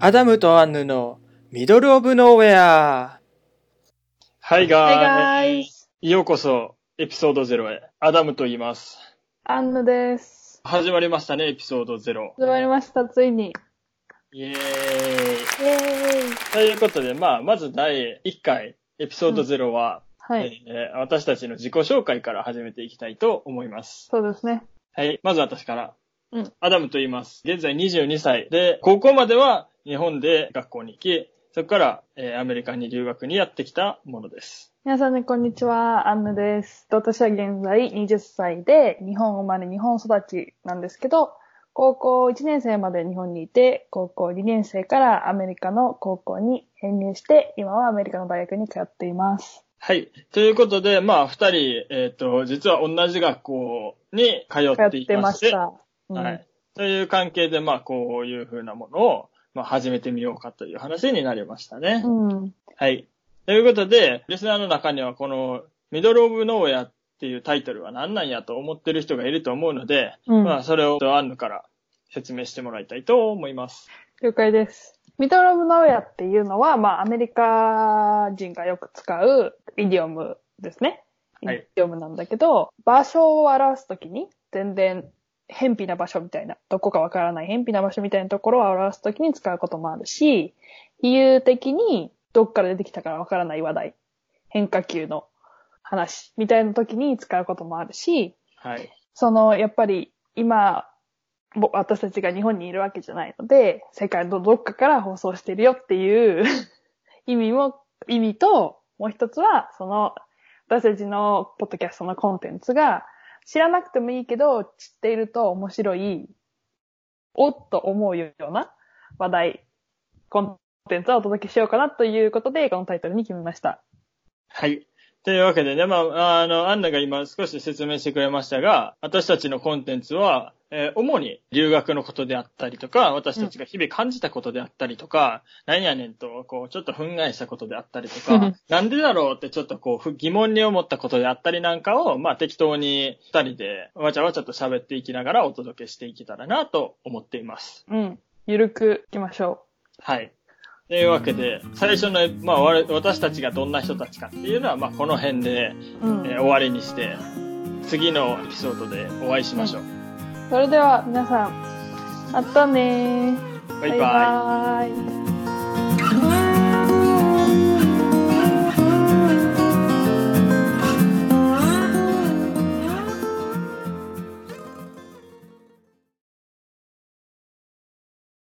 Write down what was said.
アダムとアンヌのミドルオブノーウェア。はいガーイ。ようこそ、エピソード0へ。アダムと言います。アンヌです。始まりましたね、エピソード0。始まりました、ついに。イェーイ。イェーイ。ということで、まあ、まず第1回、エピソード0は、うん、はい、えー、私たちの自己紹介から始めていきたいと思います。そうですね。はい、まず私から。うん。アダムと言います。現在22歳で、高校までは日本で学校に行き、そこから、えー、アメリカに留学にやってきたものです。皆さんね、こんにちは。アンヌです。私は現在20歳で、日本生まれ、日本育ちなんですけど、高校1年生まで日本にいて、高校2年生からアメリカの高校に編入して、今はアメリカの大学に通っています。はい。ということで、まあ、二人、えっ、ー、と、実は同じ学校に通っていまして。通ってました。うん、はい。という関係で、まあ、こういうふうなものを、まあ、始めてみようかという話になりましたね。うん。はい。ということで、リスナーの中には、この、ミドルオブノーウェアっていうタイトルは何なんやと思ってる人がいると思うので、うん、まあ、それをアンヌから説明してもらいたいと思います。了解です。ミドルオブノーウェアっていうのは、まあ、アメリカ人がよく使うイディオムですね。はい。イディオムなんだけど、場所を表すときに、全然偏僻な場所みたいな、どこかわからない偏僻な場所みたいなところを表すときに使うこともあるし、比喩的にどっから出てきたかわからない話題、変化球の話みたいな時に使うこともあるし、はい。その、やっぱり今、私たちが日本にいるわけじゃないので、世界のどっかから放送してるよっていう意味も、意味と、もう一つは、その、私たちのポッドキャストのコンテンツが、知らなくてもいいけど、知っていると面白い、おっと思うような話題、コンテンツをお届けしようかなということで、このタイトルに決めました。はい。というわけでね、まあ、あの、アンナが今少し説明してくれましたが、私たちのコンテンツは、えー、主に留学のことであったりとか、私たちが日々感じたことであったりとか、うん、何やねんと、こう、ちょっと憤慨したことであったりとか、なんでだろうってちょっとこう、疑問に思ったことであったりなんかを、まあ適当に二人でわちゃわちゃと喋っていきながらお届けしていけたらなと思っています。うん。ゆるくいきましょう。はい。というわけで、最初の、まあ、私たちがどんな人たちかっていうのは、まあ、この辺で、うん、えー、終わりにして、次のエピソードでお会いしましょう。うん。それでは皆さん、またねバイバイ。バイバ